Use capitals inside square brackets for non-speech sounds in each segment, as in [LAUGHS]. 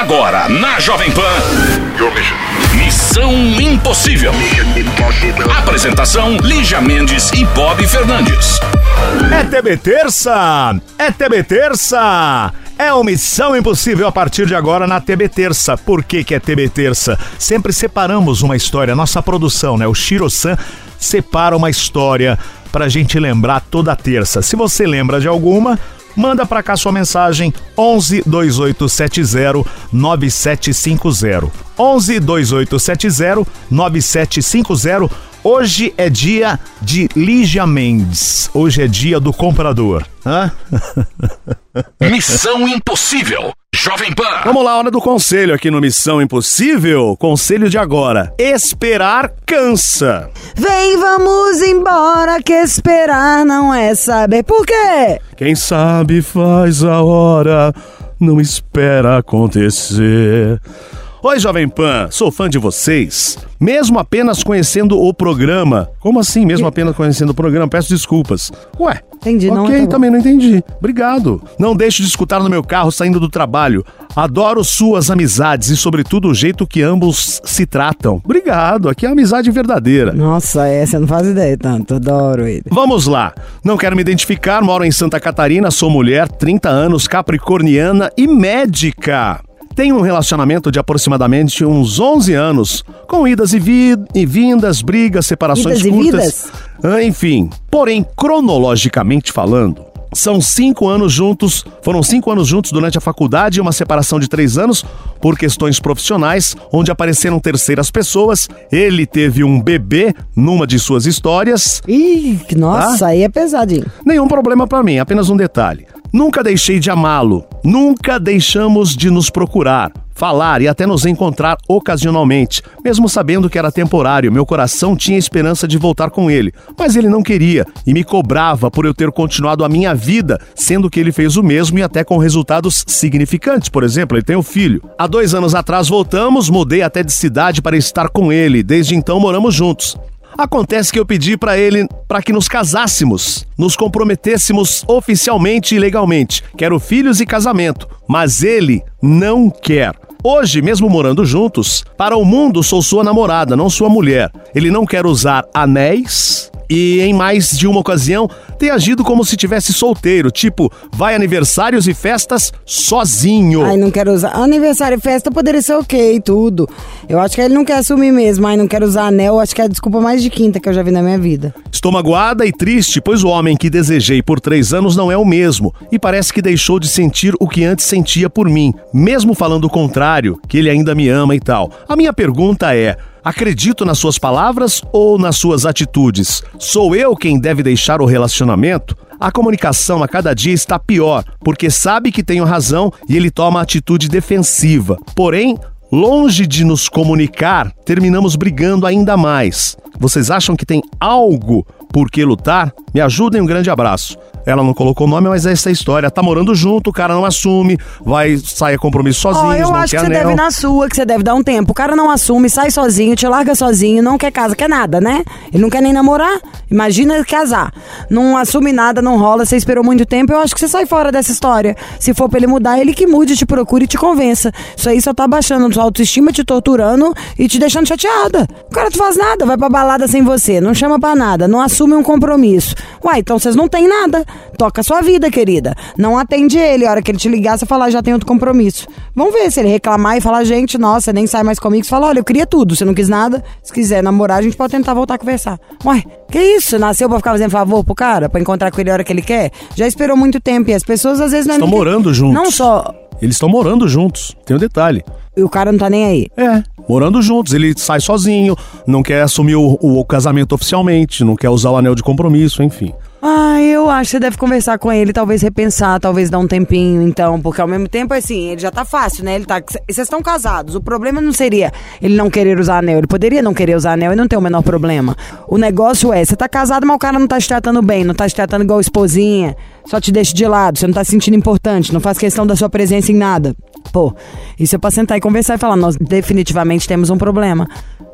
Agora, na Jovem Pan. Missão Impossível. Apresentação: Lígia Mendes e Bob Fernandes. É TB Terça! É TB Terça! É uma Missão Impossível a partir de agora na TB Terça. Por que, que é TB Terça? Sempre separamos uma história. Nossa produção, né? O Shiro-san separa uma história pra gente lembrar toda terça. Se você lembra de alguma, manda pra cá sua mensagem 11 2870 9750. 11 2870 9750. Hoje é dia de Lígia Mendes. Hoje é dia do comprador. Hã? [LAUGHS] Missão Impossível. Jovem Pan. Vamos lá, hora do conselho aqui no Missão Impossível. Conselho de agora: esperar cansa. Vem, vamos embora, que esperar não é saber por quê. Quem sabe faz a hora, não espera acontecer. Oi, Jovem Pan, sou fã de vocês. Mesmo apenas conhecendo o programa. Como assim, mesmo apenas conhecendo o programa? Peço desculpas. Ué. Entendi, não, Ok, tá também não entendi. Obrigado. Não deixe de escutar no meu carro saindo do trabalho. Adoro suas amizades e, sobretudo, o jeito que ambos se tratam. Obrigado, aqui é amizade verdadeira. Nossa, essa eu não faz ideia tanto, adoro ele. Vamos lá. Não quero me identificar, moro em Santa Catarina, sou mulher, 30 anos, capricorniana e médica. Tenho um relacionamento de aproximadamente uns 11 anos, com idas e, vi- e vindas, brigas, separações Idas curtas. Ah, Enfim, porém, cronologicamente falando, são cinco anos juntos, foram cinco anos juntos durante a faculdade e uma separação de três anos por questões profissionais, onde apareceram terceiras pessoas. Ele teve um bebê numa de suas histórias. Ih, que- nossa, Tá? aí é pesadinho. Nenhum problema pra mim, apenas um detalhe. Nunca deixei de amá-lo, nunca deixamos de nos procurar, falar e até nos encontrar ocasionalmente, mesmo sabendo que era temporário. Meu coração tinha esperança de voltar com ele, mas ele não queria e me cobrava por eu ter continuado a minha vida, sendo que ele fez o mesmo e até com resultados significantes. Por exemplo, ele tem um filho. Há dois anos atrás voltamos, mudei até de cidade para estar com ele. Desde então moramos juntos. Acontece que eu pedi pra ele para que nos casássemos, nos comprometêssemos oficialmente e legalmente. Quero filhos e casamento, mas ele não quer. Hoje, mesmo morando juntos, para o mundo sou sua namorada, não sua mulher. Ele não quer usar anéis e, em mais de uma ocasião, tem agido como se tivesse solteiro, tipo, vai aniversários e festas sozinho. Ai, não quero usar. Aniversário e festa poderia ser ok, tudo. Eu acho que ele não quer assumir mesmo. Ai, não quero usar anel. Acho que é a desculpa mais de quinta que eu já vi na minha vida. Estou magoada e triste, pois o homem que desejei por três anos não é o mesmo e parece que deixou de sentir o que antes sentia por mim, mesmo falando o contrário, que ele ainda me ama e tal. A minha pergunta é: acredito nas suas palavras ou nas suas atitudes? Sou eu quem deve deixar o relacionamento? A comunicação a cada dia está pior, porque sabe que tenho razão e ele toma atitude defensiva. Porém, Longe de nos comunicar, terminamos brigando ainda mais. Vocês acham que tem algo por que lutar? Me ajudem, um grande abraço. Ela não colocou o nome, mas essa é a história. Tá morando junto, o cara não assume, vai sair a compromisso sozinho, Ó, eu não acho que você anel. deve na sua, que você deve dar um tempo. O cara não assume, sai sozinho, te larga sozinho, não quer casa, quer nada, né? Ele não quer nem namorar. Imagina casar. Não assume nada, não rola, você esperou muito tempo. Eu acho que você sai fora dessa história. Se for pra ele mudar, ele que mude, te procure e te convença. Isso aí só tá baixando sua autoestima, te torturando e te deixando chateada. O cara não faz nada, vai pra balada sem você, não chama pra nada, não assume um compromisso. Uai, então vocês não têm nada. Toca a sua vida, querida. Não atende ele. A hora que ele te ligar, você fala, "Ah, já tem outro compromisso. Vamos ver se ele reclamar e falar, gente, nossa, nem sai mais comigo. Você fala, olha, eu queria tudo. Você não quis nada. Se quiser namorar, a gente pode tentar voltar a conversar. Uai, que isso? Nasceu pra ficar fazendo favor pro cara? Pra encontrar com ele a hora que ele quer? Já esperou muito tempo e as pessoas às vezes não é Estão que- morando juntos. Não só. Eles estão morando juntos, tem um detalhe. E o cara não tá nem aí. É, morando juntos. Ele sai sozinho, não quer assumir o, o casamento oficialmente, não quer usar o anel de compromisso, enfim. Ah, eu acho que você deve conversar com ele, talvez repensar, talvez dar um tempinho, então, porque ao mesmo tempo, assim, ele já tá fácil, né? Ele tá. Vocês estão casados. O problema não seria ele não querer usar anel. Ele poderia não querer usar anel e não ter o menor problema. O negócio é, você tá casado, mas o cara não tá te tratando bem, não tá te tratando igual esposinha. só te deixa de lado, você não tá se sentindo importante, não faz questão da sua presença em nada. Pô, isso é pra sentar e conversar e falar, nós definitivamente temos um problema.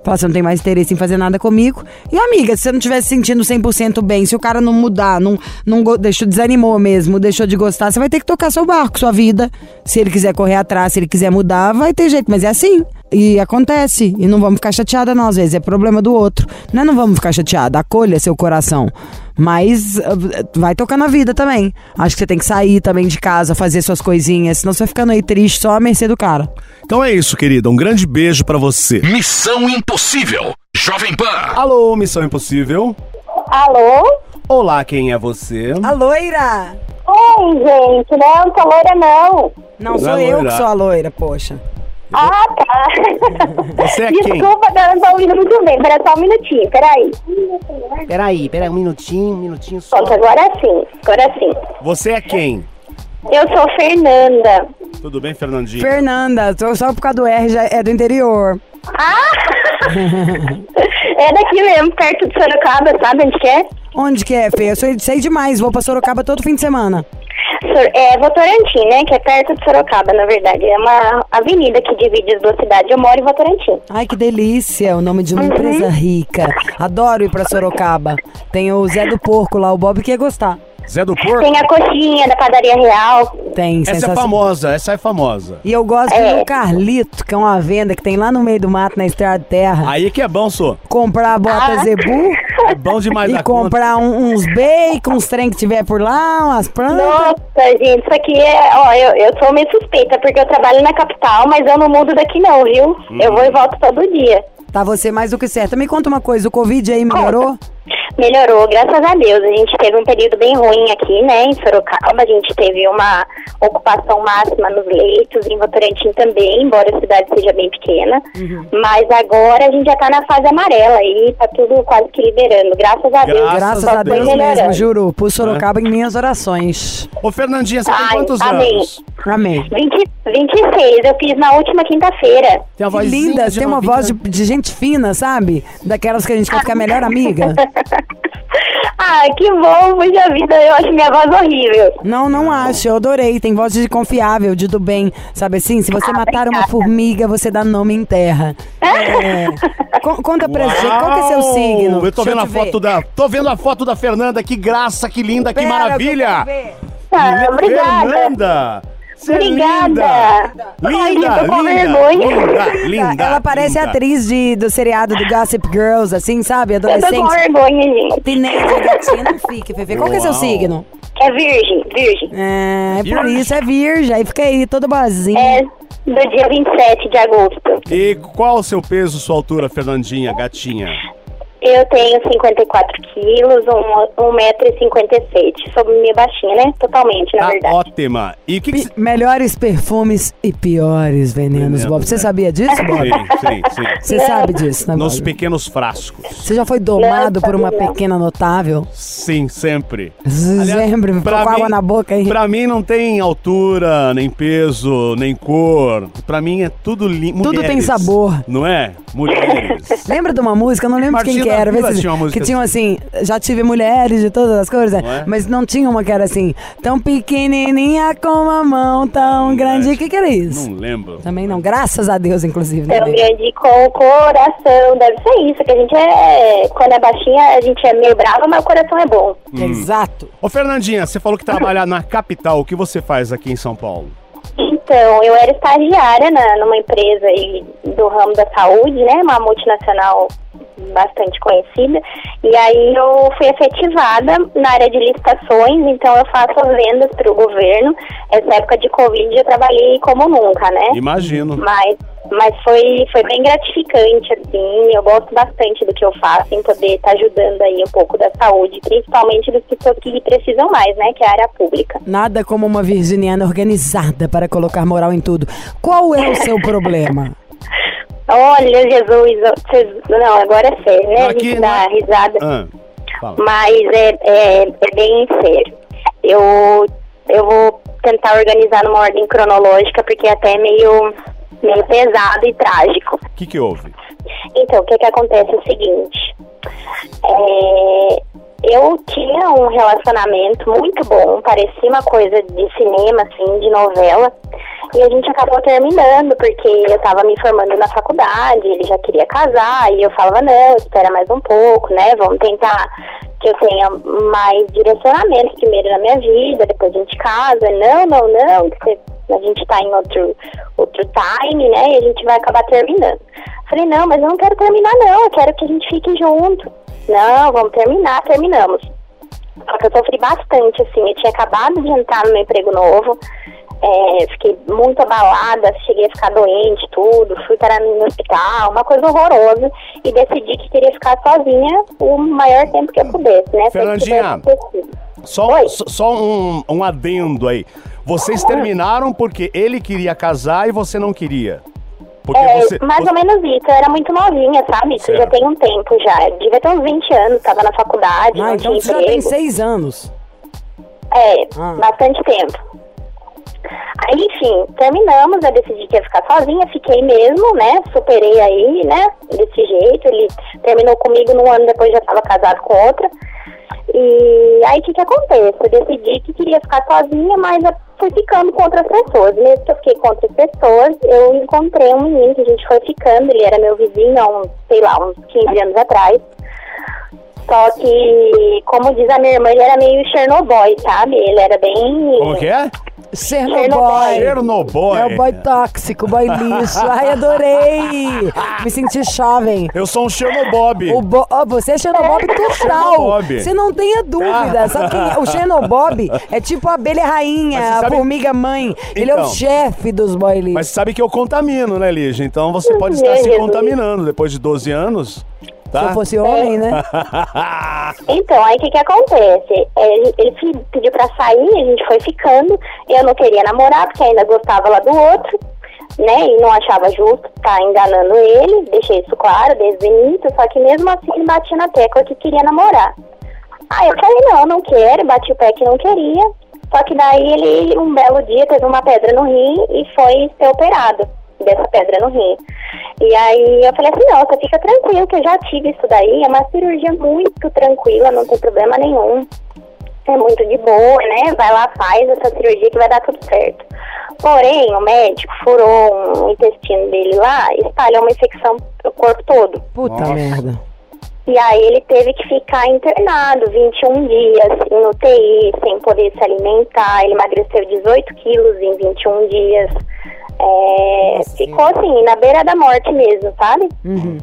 Falar, você não tem mais interesse em fazer nada comigo. E amiga, se você não estiver se sentindo 100% bem, se o cara não mudar, não, não deixou, desanimou mesmo, deixou de gostar, você vai ter que tocar seu barco, sua vida. Se ele quiser correr atrás, se ele quiser mudar, vai ter jeito, mas é assim. E acontece. E não vamos ficar chateada, não, às vezes. É problema do outro. Não é não vamos ficar chateada. Acolha seu coração. Mas uh, vai tocar na vida também. Acho que você tem que sair também de casa, fazer suas coisinhas. Senão você vai ficando aí triste só à mercê do cara. Então é isso, querida. Um grande beijo pra você. Missão Impossível. Jovem Pan. Alô, Missão Impossível. Alô? Olá, quem é você? A loira! Oi, gente, não, tô loira não. Não, Não sou é eu que sou a loira, poxa. Ah, tá. Você é quem? Desculpa, eu não tô ouvindo muito bem. Pera só um minutinho, peraí. Peraí, peraí, um minutinho, um minutinho só. Pronto, agora sim, agora sim. Você é quem? Eu sou Fernanda. Tudo bem, Fernandinho? Fernanda, só- só por causa do R já é do interior. [LAUGHS] É daqui mesmo, perto de Sorocaba, sabe onde que é? Onde que é, Fê? Eu sei, sei demais, vou pra Sorocaba todo fim de semana. É Votorantim, né? Que é perto de Sorocaba, na verdade. É uma avenida que divide as duas cidades. Eu moro em Votorantim. Ai, que delícia, o nome de uma empresa rica. Adoro ir pra Sorocaba. Tem o Zé do Porco lá, o Bob que ia gostar. Zé do Porco? Tem a coxinha da padaria real. Tem, Essa é famosa, essa é famosa. E eu gosto É. no Carlito, que é uma venda que tem lá no meio do mato, na estrada de terra. Aí que é bom, sô. Comprar a bota Ah. zebu É bom demais e conta. comprar um- uns bacon, uns trem que tiver por lá, umas plantas. Nossa, gente, isso aqui é. Ó, eu, eu sou meio suspeita, porque eu trabalho na capital, mas eu não mudo daqui, não, viu? Eu vou e volto todo dia. Tá você mais do que certo. Me conta uma coisa, o Covid aí melhorou? Melhorou, graças a Deus. A gente teve um período bem ruim aqui, né, em Sorocaba. A gente teve uma ocupação máxima nos leitos, em Votorantim também, embora a cidade seja bem pequena. Mas agora a gente já tá na fase amarela e tá tudo quase que liberando. Graças a Deus. Graças a Deus mesmo, juro. Pus Sorocaba em minhas orações. Ô, Fernandinha, você tem Ai, quantos amém. anos? Amém. 20, 26, eu fiz na última quinta-feira. Tem uma vozinha linda, tem uma voz de, de gente fina, sabe? Daquelas que a gente quer ficar melhor amiga. [LAUGHS] Ah, que bom, puxa vida, eu acho minha voz horrível. Não, não acho, eu adorei. Tem voz de confiável, de do bem. Sabe assim? Se você Ah, matar uma obrigada. formiga, você dá nome em terra. [LAUGHS] É. Con- conta pra gente, qual que é seu Uau! signo? Eu tô Deixa vendo a te ver. foto da. Tô vendo a foto da Fernanda, que graça, que linda, que Pera, maravilha! que eu quero ver. Ah, obrigada. Fernanda! Você é Obrigada. linda! Ai, Linda, tô com linda, vergonha. linda, linda, Ela parece linda. atriz de, do seriado do Gossip Girls, assim, sabe? Eu tô com Adolescente. vergonha, gente. Teenager, gatinha, não fique, Fefe. Qual que é seu signo? É virgem, virgem. É, por Virgem. isso é virgem. Aí fica aí, todo boazinho. É do dia 27 de agosto. E qual o seu peso, sua altura, Fernandinha, gatinha? Eu tenho 54 quilos, 1,56m. Sou meio baixinha, né? Totalmente, na Tá verdade. ótima. E o que, que melhores perfumes e piores venenos, Venenos, Bob. Você é. sabia disso, Bob? Sim, sim, sim. Você sabe disso, né, Nos Bob? pequenos frascos. Você já foi domado Não, por uma não. pequena notável? Sim, sempre. Sempre com água na boca aí. Pra mim não tem altura, nem peso, nem cor. Pra mim é tudo lindo. Tudo tem sabor. Não é? Mulheres. Lembra de uma música? Eu não lembro de quem Martina que era. se- tinha uma que tinham assim, já tive mulheres de todas as cores, né? Não é? mas não tinha uma que era assim, tão pequenininha com uma mão tão grande. O que que era isso? não lembro. Também não, graças a Deus, inclusive. Né, Tão Bê? grande com o coração. Deve ser isso, que a gente é. Quando é baixinha, a gente é meio brava, mas o coração é bom. Exato. Ô Fernandinha, você falou que trabalha na capital. O que você faz aqui em São Paulo? [LAUGHS] Então, eu era estagiária na, numa empresa aí do ramo da saúde, né? Uma multinacional bastante conhecida. E aí eu fui efetivada na área de licitações, então eu faço as vendas para o governo. Essa época de Covid eu trabalhei como nunca, né? Imagino. Mas, mas foi, foi bem gratificante, assim. Eu gosto bastante do que eu faço, em poder estar ajudando aí um pouco da saúde, principalmente das pessoas que precisam mais, né? Que é a área pública. Nada como uma virginiana organizada para colocar moral em tudo. Qual é o seu problema? Olha, Jesus, vocês- não, agora é sério, né? A Aqui, gente dá né? risada, Ah, mas é, é, é bem sério. Eu, eu vou tentar organizar numa ordem cronológica, porque é até meio, meio pesado e trágico. O que que houve? Então, o que que acontece é o seguinte. É, eu tinha um relacionamento muito bom, parecia uma coisa de cinema, assim, de novela. E a gente acabou terminando, porque eu tava me formando na faculdade, ele já queria casar, e eu falava, não, espera mais um pouco, né? Vamos tentar que eu tenha mais direcionamento primeiro na minha vida, depois a gente casa. Não, não, não, que a gente tá em outro, outro time, né? E a gente vai acabar terminando. Falei, não, mas eu não quero terminar, não, eu quero que a gente fique junto. Não, vamos terminar, terminamos. Só que eu sofri bastante, assim, eu tinha acabado de entrar no meu emprego novo, é, fiquei muito abalada, cheguei a ficar doente, tudo, fui para no hospital, uma coisa horrorosa, e decidi que queria ficar sozinha o maior tempo que eu pudesse, né? Fernandinha. Só, Oi. só- só um, um adendo aí. Vocês terminaram porque ele queria casar e você não queria. Porque É, você. mais você- ou menos isso, eu era muito novinha, sabe? Isso já tem um tempo já, eu devia ter uns 20 anos, tava na faculdade, Ah, então você já tem emprego. seis anos. É, Ah. bastante tempo. Aí, enfim, terminamos, eu decidi que ia ficar sozinha, fiquei mesmo, né? Superei aí, né? Desse jeito. Ele terminou comigo num ano depois já estava casado com outra. E aí o que que acontece? Eu decidi que queria ficar sozinha, mas fui ficando com outras pessoas. Mesmo que eu fiquei com outras pessoas, eu encontrei um menino que a gente foi ficando, ele era meu vizinho há uns, sei lá, uns 15 anos atrás. Só que, como diz a minha irmã, ele era meio Chernobyl, sabe? Ele era bem. Como que é? Chernobyl. Chernobyl. É o boy tóxico, boy lixo. [LAUGHS] Ai, adorei. Me senti jovem. Eu sou um Chernobyl. O bo... ó, você é Chernobyl total. Chernobyl. Você não tenha dúvida. Ah. Sabe quem é? O Chernobyl é tipo a abelha rainha, você a sabe- formiga mãe. Ele é o Então. chefe dos boy lixo. Mas sabe que eu contamino, né, Lígia? Então você pode estar Meu se contaminando depois de 12 anos. Se Tá? eu fosse homem, né? [LAUGHS] Então, aí o que que acontece? Ele, ele pediu pra sair, a gente foi ficando. Eu não queria namorar, porque ainda gostava lá do outro, né? E não achava justo estar enganando ele. Deixei isso claro desde o início, só que mesmo assim ele batia na tecla que queria namorar. Aí eu falei, não, não quero, bati o pé que não queria. Só que daí ele, um belo dia, teve uma pedra no rim e foi ser operado dessa pedra no rim. E aí eu falei assim, você fica tranquilo que eu já tive isso daí, é uma cirurgia muito tranquila, não tem problema nenhum. É muito de boa, né? Vai lá, faz essa cirurgia que vai dar tudo certo. Porém, o médico furou um intestino dele lá e espalhou uma infecção pro corpo todo. Puta merda. E aí ele teve que ficar internado 21 dias em UTI, sem poder se alimentar. Ele emagreceu 18 quilos em 21 dias. É, Nossa ficou assim, na beira da morte mesmo, sabe? Uhum.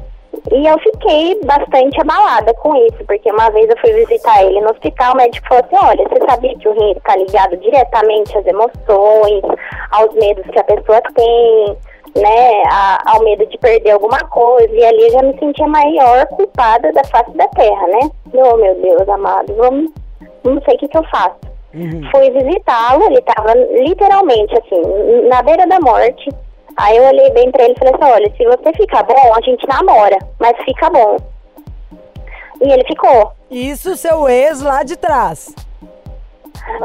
E eu fiquei bastante abalada com isso, porque uma vez eu fui visitar ele no hospital, o médico falou assim, olha, você sabia que o rim está ligado diretamente às emoções, aos medos que a pessoa tem, né, a- ao medo de perder alguma coisa, e ali eu já me sentia a maior culpada da face da terra, né? Oh, meu Deus amado, vamos, não sei o que que eu faço. Fui visitá-lo, ele estava literalmente assim, na beira da morte. Aí eu olhei bem pra ele e falei assim, olha, se você ficar bom, a gente namora, mas fica bom. E ele ficou. Isso, seu ex lá de trás.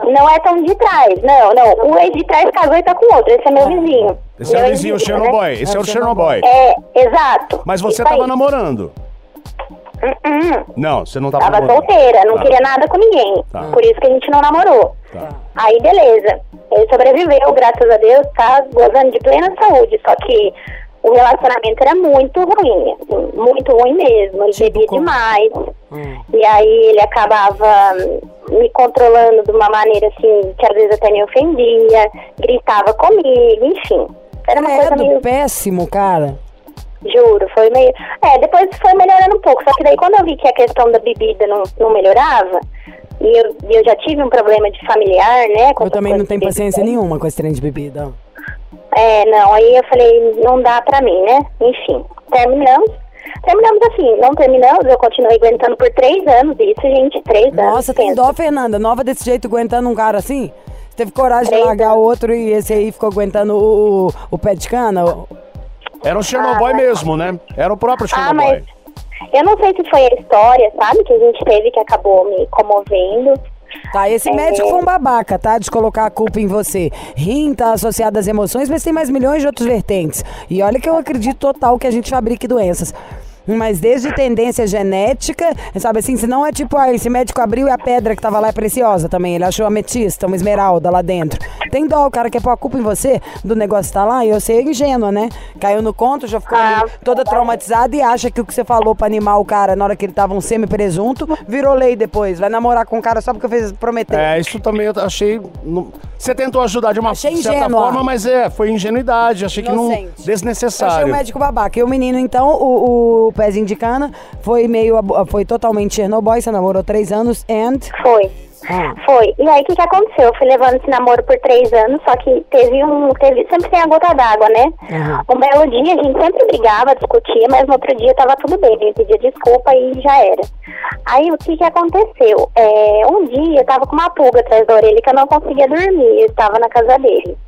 Não é tão de trás, não, não. O ex de trás casou e tá com outro, esse é meu vizinho. Esse é Meu o vizinho, o ex-vizinho, Chernobyl. né? Esse é É o o Chernobyl. É, exato. Mas você Isso tava aí. namorando. Hum, Não, você não tava, Tava namorando. solteira, não Tá. queria nada com ninguém. Tá. Por isso que a gente não namorou. Tá. Aí, beleza. Ele sobreviveu, graças a Deus, tá gozando de plena saúde. Só que o relacionamento era muito ruim, assim, muito ruim mesmo. Ele Tipo bebia como? demais. Hum. E aí ele acabava hum, me controlando de uma maneira assim, que às vezes até me ofendia, gritava comigo, enfim. Era uma coisa Credo, meio. péssimo, cara. Juro, foi meio. É, depois foi melhorando um pouco. Só que daí quando eu vi que a questão da bebida não, não melhorava, e eu, eu já tive um problema de familiar, né? Eu também não tenho de paciência bebida. nenhuma com esse trem de bebida. É, não, aí eu falei, não dá pra mim, né? Enfim, terminamos. Terminamos assim, não terminamos, eu continuei aguentando por três anos isso, gente, três anos. Nossa, tem pensa. dó, Fernanda. Nova desse jeito, aguentando um cara assim? Teve coragem de Três largar anos. outro e esse aí ficou aguentando o, o pé de cana? Era o Chernobyl mesmo, né? Era o próprio Ah, Chernobyl. mas eu não sei se foi a história, sabe, que a gente teve que acabou me comovendo. Tá, esse É. médico foi um babaca, tá? De colocar a culpa em você. Rim tá associado às emoções, mas tem mais milhões de outros vertentes. E olha que eu acredito total que a gente fabrique doenças. Mas desde tendência genética, sabe assim, se não é tipo, ah, esse médico abriu e a pedra que tava lá é preciosa também. Ele achou ametista, uma esmeralda lá dentro. Tem dó, o cara quer pôr a culpa em você do negócio tá lá e eu sei ingênua, né? Caiu no conto, já ficou Ah, ali toda traumatizada e acha que o que você falou pra animar o cara na hora que ele tava um semi-presunto virou lei depois. Vai namorar com o cara só porque fez prometer. É, isso também eu achei. Você tentou ajudar de uma Achei certa ingênua. forma, mas é, foi ingenuidade. Achei que não. Inocente. Eu achei Desnecessário. o médico babaca. E o menino, então, o, o pezinho de cana, foi meio. Foi totalmente Chernobyl. Você namorou três anos and. Foi. Ah. Foi. E aí o que, que aconteceu? Eu fui levando esse namoro por três anos, só que teve um. Teve, sempre tem a gota d'água, né? Uhum. Um belo dia a gente sempre brigava, discutia, mas no outro dia tava tudo bem. Ele pedia desculpa e já era. Aí o que, que aconteceu? É, um dia eu tava com uma pulga atrás da orelha que eu não conseguia dormir. Eu estava na casa dele.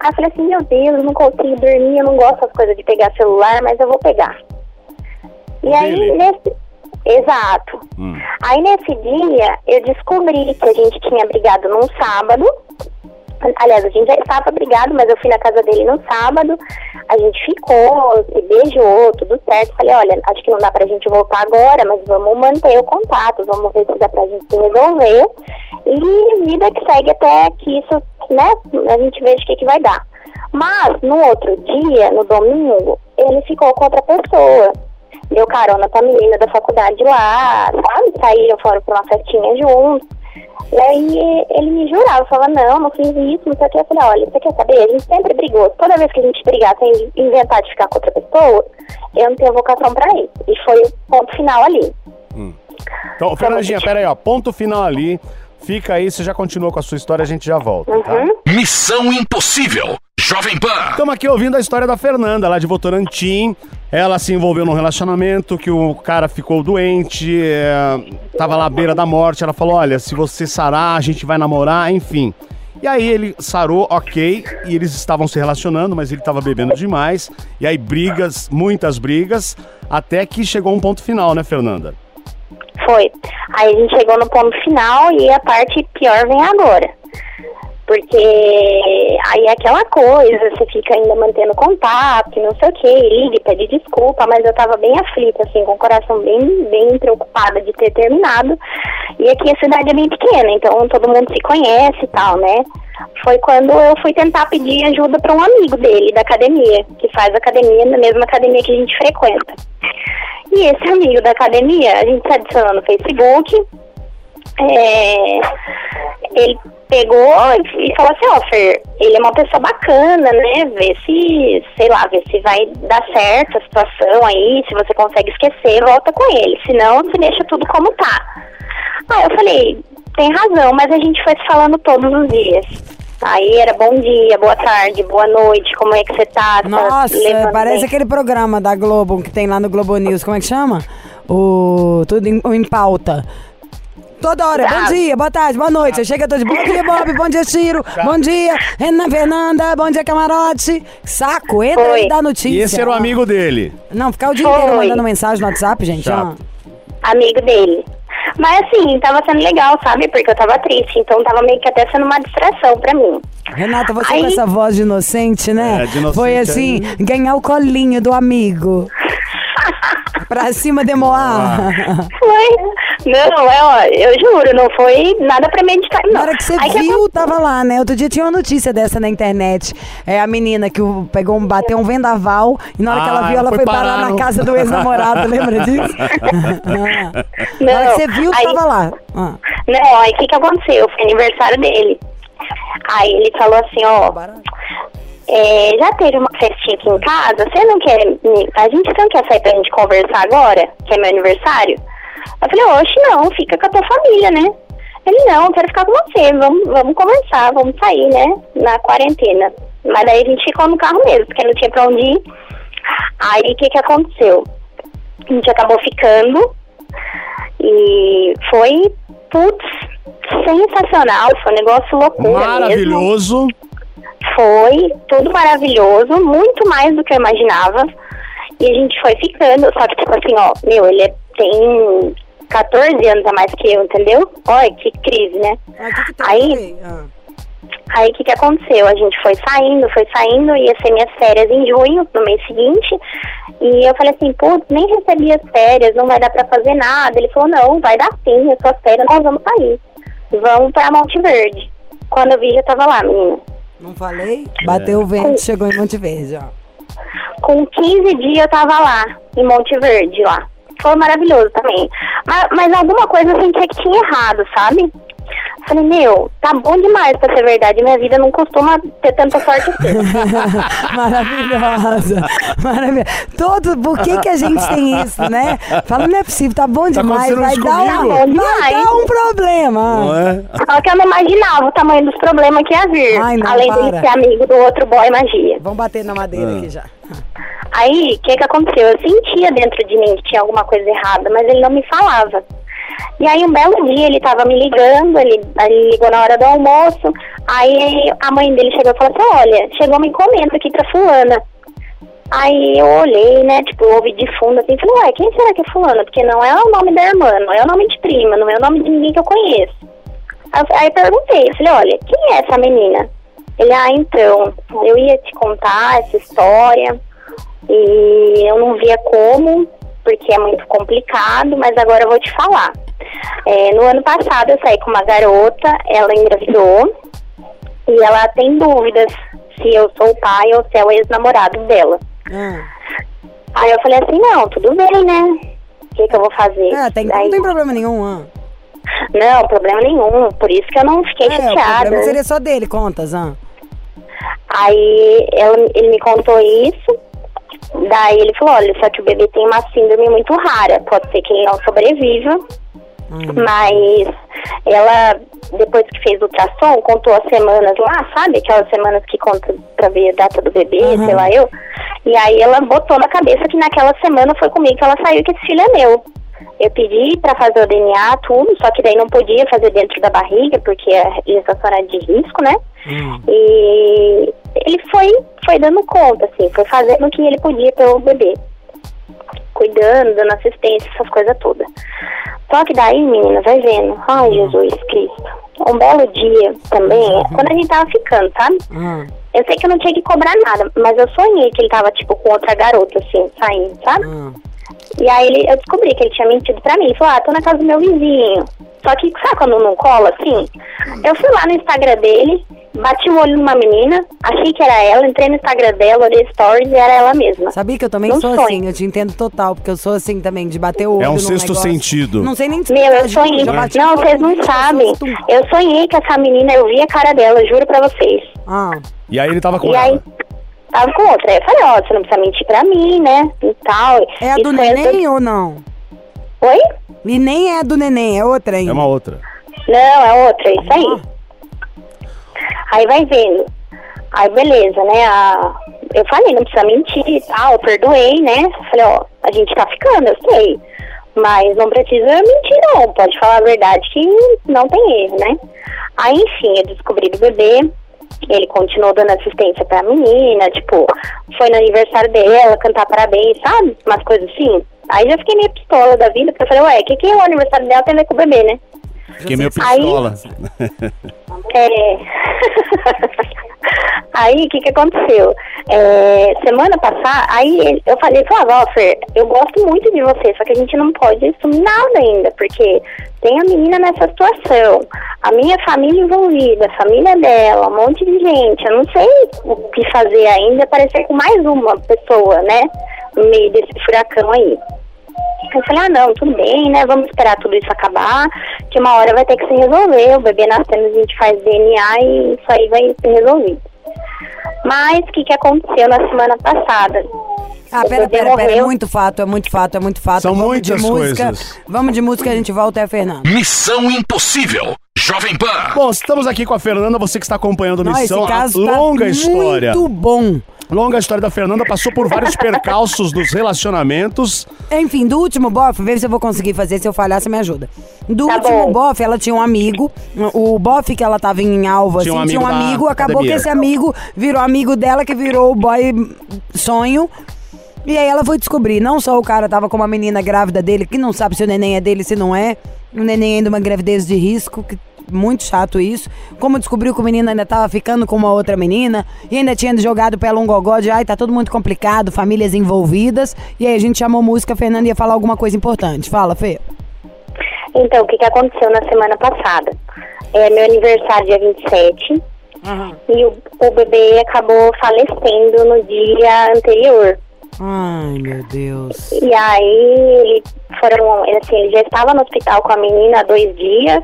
Aí eu falei assim, meu Deus, eu não consigo dormir, eu não gosto das coisas de pegar celular, mas eu vou pegar. E aí, nesse. Exato. Aí nesse dia eu descobri que a gente tinha brigado num sábado. Aliás, a gente já estava brigado, mas eu fui na casa dele no sábado. A gente ficou, se beijou, tudo certo. Falei, olha, acho que não dá pra gente voltar agora, mas vamos manter o contato, vamos ver se dá pra gente se resolver. E vida que segue até que isso, né, a gente veja o que, que vai dar. Mas no outro dia, no domingo, ele ficou com outra pessoa deu carona pra menina da faculdade lá, sabe? Saíram, foram pra uma festinha juntos. E aí ele me jurava, falava, não, não fiz isso, não sei o que. Eu falei, olha, você quer saber? A gente sempre brigou. Toda vez que a gente brigar sem inventar de ficar com outra pessoa, eu não tenho vocação pra isso. E foi o ponto final ali. Então, Fernandinha, pera aí, ó. Ponto final ali. Fica aí, você já continua com a sua história, a gente já volta, tá? Uhum. Missão Impossível. Jovem Pan. Estamos aqui ouvindo a história da Fernanda, lá de Votorantim. Ela se envolveu num relacionamento que o cara ficou doente, é, tava lá à beira da morte. Ela falou: Olha, se você sarar, a gente vai namorar, enfim. E aí ele sarou, ok, e eles estavam se relacionando, mas ele estava bebendo demais. E aí brigas, muitas brigas, até que chegou um ponto final, né, Fernanda? Foi. Aí a gente chegou no ponto final e a parte pior vem agora. Porque aí é aquela coisa, você fica ainda mantendo contato, não sei o que, liga, pede desculpa, mas eu tava bem aflita, assim, com o coração bem, bem preocupada de ter terminado. E aqui a cidade é bem pequena, então todo mundo se conhece e tal, né? Foi quando eu fui tentar pedir ajuda para um amigo dele da academia, que faz academia na mesma academia que a gente frequenta. E esse amigo da academia, a gente se adicionou no Facebook, é, ele pegou e falou assim, ó, Fer, ele é uma pessoa bacana, né? Vê se, sei lá, vê se vai dar certo a situação aí, se você consegue esquecer, volta com ele. Senão, você deixa tudo como tá. Aí eu falei, tem razão, mas a gente foi se falando todos os dias. Aí era bom dia, boa tarde, boa noite, como é que você tá? Tá Nossa, levando parece bem? aquele programa da Globo que tem lá no Globo News. Como é que chama? O Tudo em, em Pauta. Toda hora, bom dia, boa tarde, boa noite. Você chega todo dia, bom dia, Bob, bom dia, Ciro, bom dia, Renan Fernanda, bom dia, camarote. Saco, entra Foi. e dá notícia. E esse era o amigo dele. Não, ficar o dia Foi. inteiro mandando mensagem no WhatsApp, gente. Chato. ó. amigo dele. Mas assim, tava sendo legal, sabe? Porque eu tava triste, então tava meio que até sendo uma distração pra mim. Renata, você Aí- com essa voz de inocente, né? É, de inocente Foi assim, ganhar o colinho do amigo. [LAUGHS] pra cima de Moar. [LAUGHS] Foi. Não, é, ó, eu juro, não foi nada pra meditar, não. Na hora que você Aí viu, tava lá, né? Outro dia tinha uma notícia dessa na internet. É a menina que o- pegou um, bateu um vendaval e na hora que ela Ah, viu, ela foi foi parar na casa do ex-namorado, [LAUGHS] lembra disso? Ah. na hora que você viu, aí- tava lá. Ah. Não, aí o que que aconteceu? Foi aniversário dele. Aí ele falou assim, ó, é, já teve uma festinha aqui em casa, você não quer, a gente não quer sair pra gente conversar agora, que é meu aniversário? Eu falei, oxe, não, fica com a tua família, né? Ele, não, eu quero ficar com você, vamos, vamos conversar, vamos sair, né, na quarentena. Mas daí a gente ficou no carro mesmo, porque não tinha pra onde ir. Aí o que que aconteceu? A gente acabou ficando, e foi, putz, sensacional, foi um negócio loucura mesmo. Foi tudo maravilhoso, muito mais do que eu imaginava. E a gente foi ficando, só que tipo assim, ó, meu, ele é- tem 14 anos a mais que eu, entendeu? Olha que crise, né? Ah, que que Aí-? Ah. Aí o que, que aconteceu? A gente foi saindo, foi saindo, ia ser minhas férias em junho, no mês seguinte. E eu falei assim, putz, nem recebi as férias, não vai dar pra fazer nada. Ele falou, não, vai dar sim, as suas férias, nós vamos sair. Vamos pra Monte Verde. Quando eu vi, já tava lá, menina. Não falei? Bateu o vento, chegou em Monte Verde, ó. Com 15 dias eu tava lá, em Monte Verde, lá. Foi maravilhoso também. Mas, mas alguma coisa eu sentia que tinha errado, sabe? Falei, meu, tá bom demais pra ser verdade. Minha vida não costuma ter tanta sorte assim. [LAUGHS] Maravilhosa. Maravilhosa. Todo, por que, que a gente tem isso, né? Fala, não é possível, tá bom demais. acontecendo Vai dar, um, vai Demais. dar um problema. Não é? Só que eu não imaginava o tamanho dos problemas que ia vir. Ai, não, além para. dele ser amigo do outro boy magia. Vamos bater na madeira Ah. aqui já. Aí, o que que aconteceu? Eu sentia dentro de mim que tinha alguma coisa errada, mas ele não me falava. E aí, um belo dia, ele tava me ligando, ele, ele ligou na hora do almoço, aí a mãe dele chegou e falou assim, olha, chegou uma encomenda aqui pra fulana. Aí eu olhei, né, tipo, ouvi de fundo assim, falei, ué, quem será que é fulana? Porque não é o nome da irmã, não é o nome de prima, não é o nome de ninguém que eu conheço. Aí perguntei, falei, olha, quem é essa menina? Ele, ah, então, eu ia te contar essa história e eu não via como, porque é muito complicado, mas agora eu vou te falar. É, no ano passado eu saí com uma garota, ela engravidou e ela tem dúvidas se eu sou o pai ou se é o ex-namorado dela. Ah. Aí eu falei assim, não, tudo bem, né? O que, que eu vou fazer? É, tem, Daí- não tem problema nenhum. Ah. Não, problema nenhum. Por isso que eu não fiquei É, o chateada. problema seria só dele, contas. Ah. Aí ela- ele me contou isso. Daí ele falou, olha, só que o bebê tem uma síndrome muito rara. Pode ser que ele não sobreviva. Hum. Mas ela, depois que fez o ultrassom, contou as semanas lá, sabe? Aquelas semanas que conta pra ver a data do bebê, Uhum. sei lá eu. E aí ela botou na cabeça que naquela semana foi comigo que ela saiu que esse filho é meu. Eu pedi pra fazer o DNA, tudo, só que daí não podia fazer dentro da barriga, porque a gestação era de risco, né? Hum. E ele foi, foi dando conta, assim, foi fazendo o que ele podia pelo bebê. Cuidando, dando assistência, essas coisas todas. Só que daí, menina, vai vendo. Ai, Jesus Cristo. Um belo dia também, quando a gente tava ficando, sabe? Ah. Eu sei que eu não tinha que cobrar nada, mas eu sonhei que ele tava, tipo, com outra garota, assim, saindo, sabe? Ah. E aí ele, eu descobri que ele tinha mentido pra mim. Ele falou, ah, tô na casa do meu vizinho. Só que, sabe quando não cola, assim? Eu fui lá no Instagram dele, bati o olho numa menina, achei que era ela, entrei no Instagram dela, olhei stories e era ela mesma. Sabia que eu também Num sou sonho. assim, eu te entendo total, porque eu sou assim também, de bater o olho É um sexto negócio. sentido. Não sei nem Meu, eu sonhei. Não, o olho vocês não sabem. Eu sonhei que essa menina, eu vi a cara dela, juro pra vocês. Ah, E aí ele tava com E aí, ela. Tava com outra. Aí eu falei, ó, você não precisa mentir pra mim, né? E tal. é a Isso do neném ou não? Oi? E nem é a do neném, é outra ainda. É uma outra. Não, é outra, é isso aí. Aí vai vendo. Aí beleza, né? A... Eu falei, não precisa mentir e tal, eu perdoei, né? Falei, ó, a gente tá ficando, eu sei. Mas não precisa mentir, não. Pode falar a verdade que não tem erro, né? Aí, enfim, eu descobri do bebê. Ele continuou dando assistência pra menina, tipo, foi no aniversário dela, cantar parabéns, sabe? Umas coisas assim. Aí já fiquei meio pistola da vida, porque eu falei, ué, o que, que o aniversário dela tem a ver com o bebê, né? Fiquei meio Aí- pistola. É. [LAUGHS] [LAUGHS] aí, o que que aconteceu? É, semana passada, aí eu falei, ó, Fer, eu gosto muito de você, só que a gente não pode assumir nada ainda, porque tem a menina nessa situação, a minha família envolvida, a família dela, um monte de gente, eu não sei o que fazer ainda, aparecer com mais uma pessoa, né, no meio desse furacão aí. Eu falei, ah não, tudo bem, né? Vamos esperar tudo isso acabar, que uma hora vai ter que se resolver. O bebê nascendo, a gente faz DNA e isso aí vai ser resolvido. Mas o que, que aconteceu na semana passada? Ah, pera, pera, pera. É muito fato, é muito fato, é muito fato. São Vamos de muitas música. coisas. Vamos de música, a gente volta é a Fernanda. Missão Impossível. Jovem Pan. Bom, estamos aqui com a Fernanda, você que está acompanhando a Não, missão. esse caso a tá longa história. muito bom. Longa história da Fernanda, passou por vários [LAUGHS] percalços nos relacionamentos. Enfim, do último bofe, vê se eu vou conseguir fazer, se eu falhar, você me ajuda. Do Tá último bom. bofe, ela tinha um amigo, o bofe que ela tava em alvo, Tinha um assim, tinha um amigo, acabou academia. que esse amigo virou amigo dela, que virou o boy sonho. E aí ela foi descobrir, não só o cara tava com uma menina grávida dele, que não sabe se o neném é dele, se não é. O neném ainda uma gravidez de risco, que muito chato isso. Como descobriu que o menino ainda tava ficando com uma outra menina e ainda tinha jogado pela um gogó de ai, tá tudo muito complicado, famílias envolvidas. E aí a gente chamou música, a Fernanda ia falar alguma coisa importante. Fala, Fê. Então, o que, que aconteceu na semana passada? É meu aniversário dia 27 e o, o bebê acabou falecendo no dia anterior. Ai, meu Deus. E aí ele foram, assim, ele já estava no hospital com a menina há dois dias,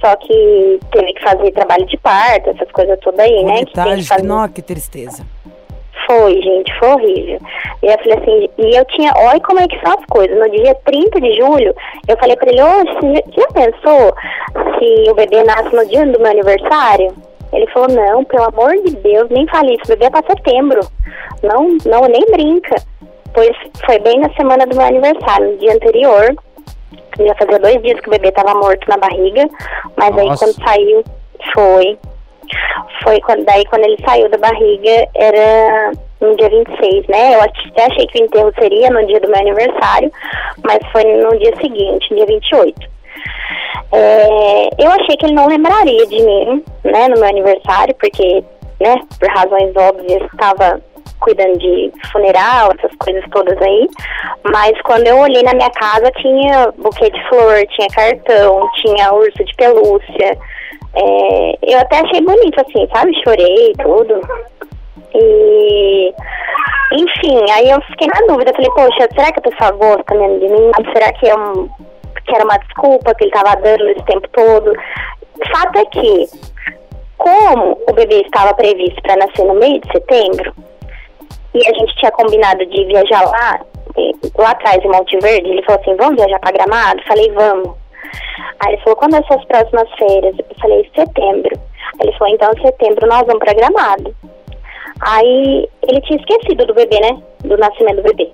só que teve que fazer trabalho de parto, essas coisas todas aí, né? Que tem que fazer. Nossa, que tristeza. Foi, gente, foi horrível. E eu falei assim, e eu tinha, olha como é que são as coisas. No dia 30 de julho, eu falei pra ele, já- já pensou se o bebê nasce no dia do meu aniversário? Ele falou, não, pelo amor de Deus, nem fale isso, o bebê é pra setembro. Não, não, nem brinca. Pois foi bem na semana do meu aniversário, no dia anterior. Já fazia dois dias que o bebê tava morto na barriga, mas aí Nossa. quando saiu, foi. Foi quando, daí quando ele saiu da barriga, era no dia 26, né? Eu até achei que o enterro seria no dia do meu aniversário, mas foi no dia seguinte, dia 28. É, eu achei que ele não lembraria de mim, né, no meu aniversário, porque, né, por razões óbvias, estava cuidando de funeral, essas coisas todas aí. Mas quando eu olhei na minha casa, tinha buquê de flor, tinha cartão, tinha urso de pelúcia. É, eu até achei bonito, assim, sabe? Chorei tudo. E, enfim, aí eu fiquei na dúvida. Falei, poxa, será que a pessoa gosta mesmo de mim? Será que, é um, que era uma desculpa que ele tava dando esse tempo todo? Fato é que, como o bebê estava previsto para nascer no meio de setembro, e a gente tinha combinado de viajar lá, eh, lá atrás em Monte Verde, ele falou assim, vamos viajar para Gramado? Falei, vamos. Aí ele falou, quando as suas próximas férias? Eu falei, setembro. Aí ele falou, então em setembro nós vamos para Gramado. Aí ele tinha esquecido do bebê, né? Do nascimento do bebê.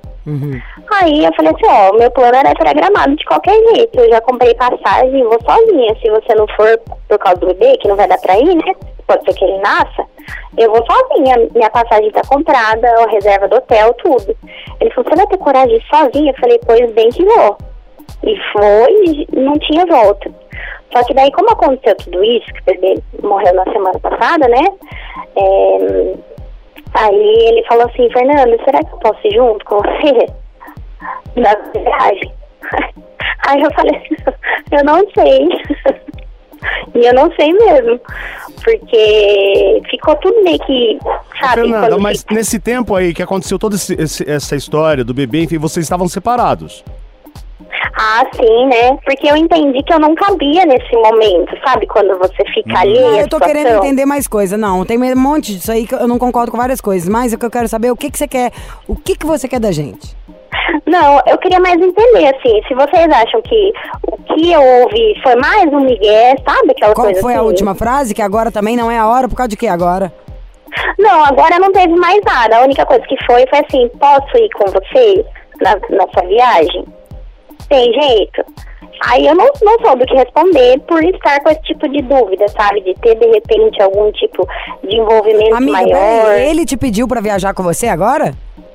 Aí eu falei assim, ó, o meu plano era ir pra Gramado de qualquer jeito. Eu já comprei passagem e vou sozinha. Se você não for por causa do bebê, que não vai dar pra ir, né? Pode ser que ele nasça. Eu vou sozinha. Minha passagem tá comprada, a reserva do hotel, tudo. Ele falou, você vai ter coragem de ir sozinha? Eu falei, pois bem que vou. E foi, não tinha volta. Só que daí, como aconteceu tudo isso, que o bebê morreu na semana passada, né? É, aí ele falou assim, Fernanda, será que eu posso ir junto com você? [LAUGHS] Na viagem. [LAUGHS] Aí eu falei eu não sei. [LAUGHS] E eu não sei mesmo. Porque ficou tudo meio que, sabe? Fernanda, mas fica- nesse tempo aí que aconteceu toda esse- esse- essa história do bebê, enfim, vocês estavam separados. Ah, sim, né? Porque eu entendi que eu não cabia nesse momento, sabe? Quando você fica ali. Ah, eu tô querendo entender mais coisa. Não, tem um monte disso aí que eu não concordo com várias coisas. Mas o que eu quero saber é o que, que você quer. O que, que você quer da gente? Não, eu queria mais entender, assim, se vocês acham que o que eu ouvi foi mais um migué, sabe? Aquela Qual coisa foi a assim? última frase? Que agora também não é a hora, por causa de quê agora? Não, agora não teve mais nada. A única coisa que foi foi assim, posso ir com vocês na, na sua viagem? Tem jeito? Aí eu não, não soube o que responder por estar com esse tipo de dúvida, sabe? De ter, de repente, algum tipo de envolvimento Amiga, maior. ele te pediu pra viajar com você agora?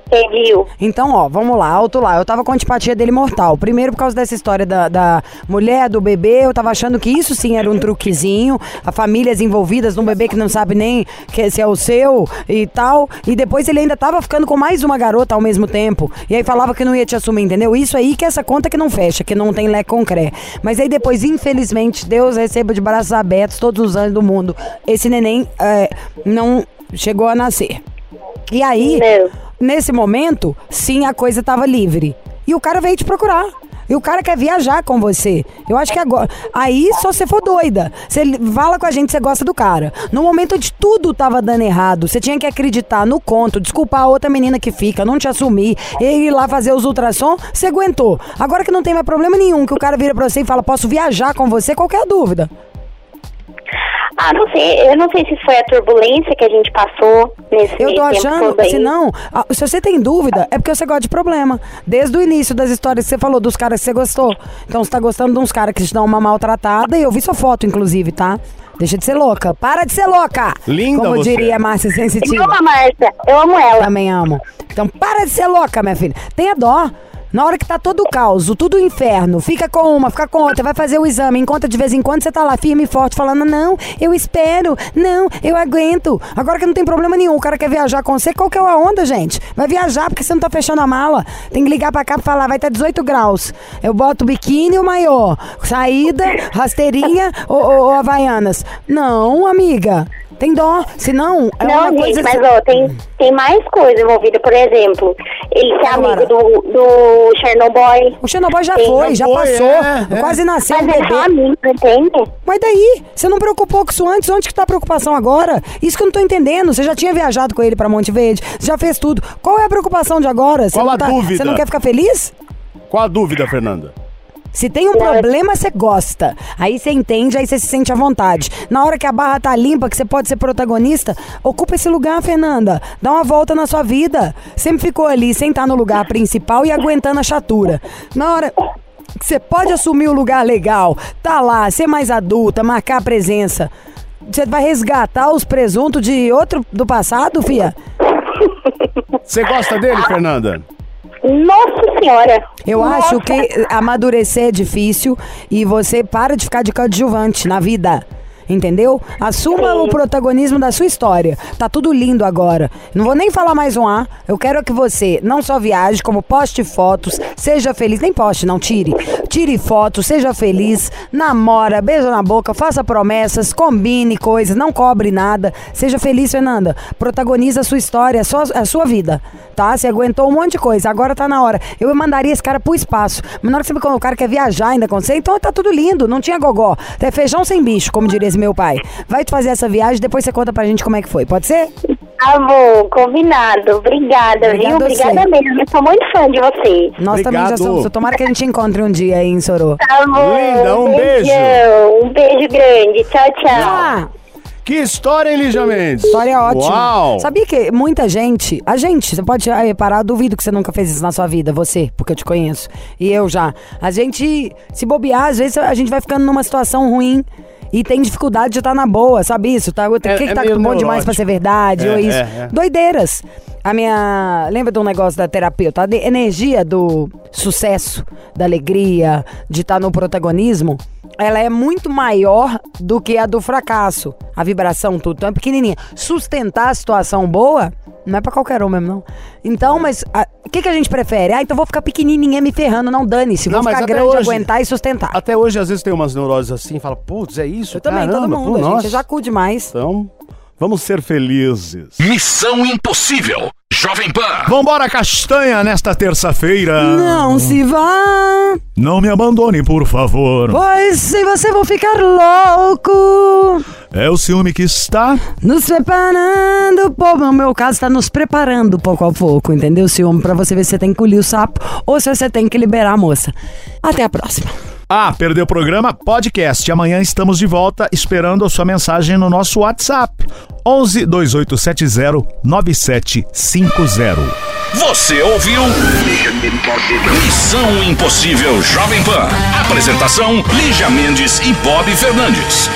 Pediu. Então, ó, vamos lá, alto lá. Eu tava com antipatia dele mortal. Primeiro, por causa dessa história da, da mulher, do bebê, eu tava achando que isso sim era um truquezinho. A famílias envolvidas num bebê que não sabe nem que, se é o seu e tal. E depois ele ainda tava ficando com mais uma garota ao mesmo tempo. E aí falava que não ia te assumir, entendeu? Isso aí que é essa conta que não fecha, que não tem lé concré. Mas aí depois, infelizmente, Deus receba de braços abertos todos os anos do mundo. Esse neném é, não chegou a nascer. E aí, Não. Nesse momento, sim, a coisa tava livre. E o cara veio te procurar. E o cara quer viajar com você. Eu acho que agora. Aí só você for doida. Você fala com a gente, você gosta do cara. No momento onde tudo tava dando errado, você tinha que acreditar no conto, desculpar a outra menina que fica, não te assumir, ir lá fazer os ultrassom, você aguentou. Agora que não tem mais problema nenhum, que o cara vira pra você e fala, posso viajar com você, qualquer dúvida. Ah, não sei. Eu não sei se foi a turbulência que a gente passou nesse Eu tô tempo achando, se não, ah, se você tem dúvida, é porque você gosta de problema. Desde o início das histórias que você falou, dos caras que você gostou. Então você tá gostando de uns caras que te dão uma maltratada, e eu vi sua foto, inclusive, tá? Deixa de ser louca. Para de ser louca! Linda Como você. diria a Márcia Eu Sensitiva. amo a Márcia. Eu amo ela. Também amo. Então para de ser louca, minha filha. Tenha dó. Na hora que tá todo o caos, tudo inferno, fica com uma, fica com outra, vai fazer o exame, encontra de vez em quando, você tá lá firme e forte, falando, não, eu espero, não, eu aguento. Agora que não tem problema nenhum, o cara quer viajar com você, qual que é a onda, gente? Vai viajar porque você não tá fechando a mala. Tem que ligar pra cá e falar, vai estar 18 graus. Eu boto o biquíni ou o maiô, saída, rasteirinha ou, ou, ou havaianas. Não, amiga. Tem dó, senão é Não, uma gente, coisa mas assim- ó, tem, tem mais coisa envolvida. Por exemplo, ele ser Agora. amigo do, do Chernobyl. O Chernobyl já Tem, foi, já foi, passou. é, é. Quase nasceu Mas um são bebê. amigos, entende? Mas daí? Você não preocupou com isso antes? Onde que tá a preocupação agora? Isso que eu não tô entendendo. Você já tinha viajado com ele pra Monte Verde, você já fez tudo. Qual é a preocupação de agora? Você Qual a tá- dúvida? Você não quer ficar feliz? Qual a dúvida, Fernanda? Se tem um problema, você gosta. Aí você entende, aí você se sente à vontade. Na hora que a barra tá limpa, que você pode ser protagonista, ocupa esse lugar, Fernanda. Dá uma volta na sua vida. Sempre ficou ali, sem estar no lugar principal e aguentando a chatura. Na hora que você pode assumir o lugar legal, tá lá, ser mais adulta, marcar a presença. Você vai resgatar os presuntos de outro do passado, fia? Você gosta dele, Fernanda? Nossa senhora! Eu Nossa. acho que amadurecer é difícil e você para de ficar de coadjuvante na vida. Entendeu? Assuma Sim. o protagonismo da sua história. Tá tudo lindo agora. Não vou nem falar mais um A. Eu quero que você não só viaje, como poste fotos, seja feliz. Nem poste, não, tire. Tire fotos, seja feliz, namora, beija na boca, faça promessas, combine coisas, não cobre nada. Seja feliz, Fernanda. Protagoniza a sua história, a sua, a sua vida. Tá? Você aguentou um monte de coisa. Agora tá na hora. Eu mandaria esse cara pro espaço. Mas na hora que você me cara quer viajar ainda com você, então tá tudo lindo. Não tinha gogó. É feijão sem bicho, como diria esse meu pai. Vai te fazer essa viagem, depois você conta pra gente como é que foi. Pode ser? Tá bom, combinado. Obrigada, Obrigada viu? a você. Obrigada mesmo. Eu sou muito fã de vocês. Nós também já Obrigado. somos. Tomara que a gente encontre um dia aí em Sorô. Tá bom. Linda, um beijo. Um beijo grande. Tchau, tchau. Ah, Que história, hein, Lígia Mendes? história ótima. Uau! Sabia que muita gente, a gente, você pode reparar, eu duvido que você nunca fez isso na sua vida, você, porque eu te conheço. E eu já. A gente, se bobear, às vezes a gente vai ficando numa situação ruim. E tem dificuldade de estar na boa, sabe isso? Tá, o que, É- que é tá bom demais pra ser verdade? É, ou isso? é, é. Doideiras. A minha. Lembra de um negócio da terapeuta? A de- energia do sucesso, da alegria, de estar no protagonismo, ela é muito maior do que a do fracasso. A vibração, tudo. Então é pequenininha. Sustentar a situação boa. Não é pra qualquer um mesmo, não. Então, mas o que, que a gente prefere? Ah, então vou ficar pequenininha me ferrando. Não dane-se. Vou Não, ficar grande, hoje- aguentar e sustentar. Até hoje, às vezes, tem umas neuroses assim, fala, putz, é isso? Eu também, Caramba, todo mundo. pô, a gente nossa. já cu demais. Então, vamos ser felizes. Missão Impossível. Jovem Pan. Vambora, castanha, nesta terça-feira. Não se vá. Não me abandone, por favor. Pois se você for ficar louco, É o ciúme que está. nos preparando, pô, no meu caso, tá nos preparando pouco a pouco, entendeu, ciúme? Pra você ver se você tem que engolir o sapo ou se você tem que liberar a moça. Até a próxima. Ah, perdeu o programa? Podcast. Amanhã estamos de volta esperando a sua mensagem no nosso WhatsApp. 11 2870 9750. Você ouviu? Missão Impossível Jovem Pan. Apresentação: Lígia Mendes e Bob Fernandes.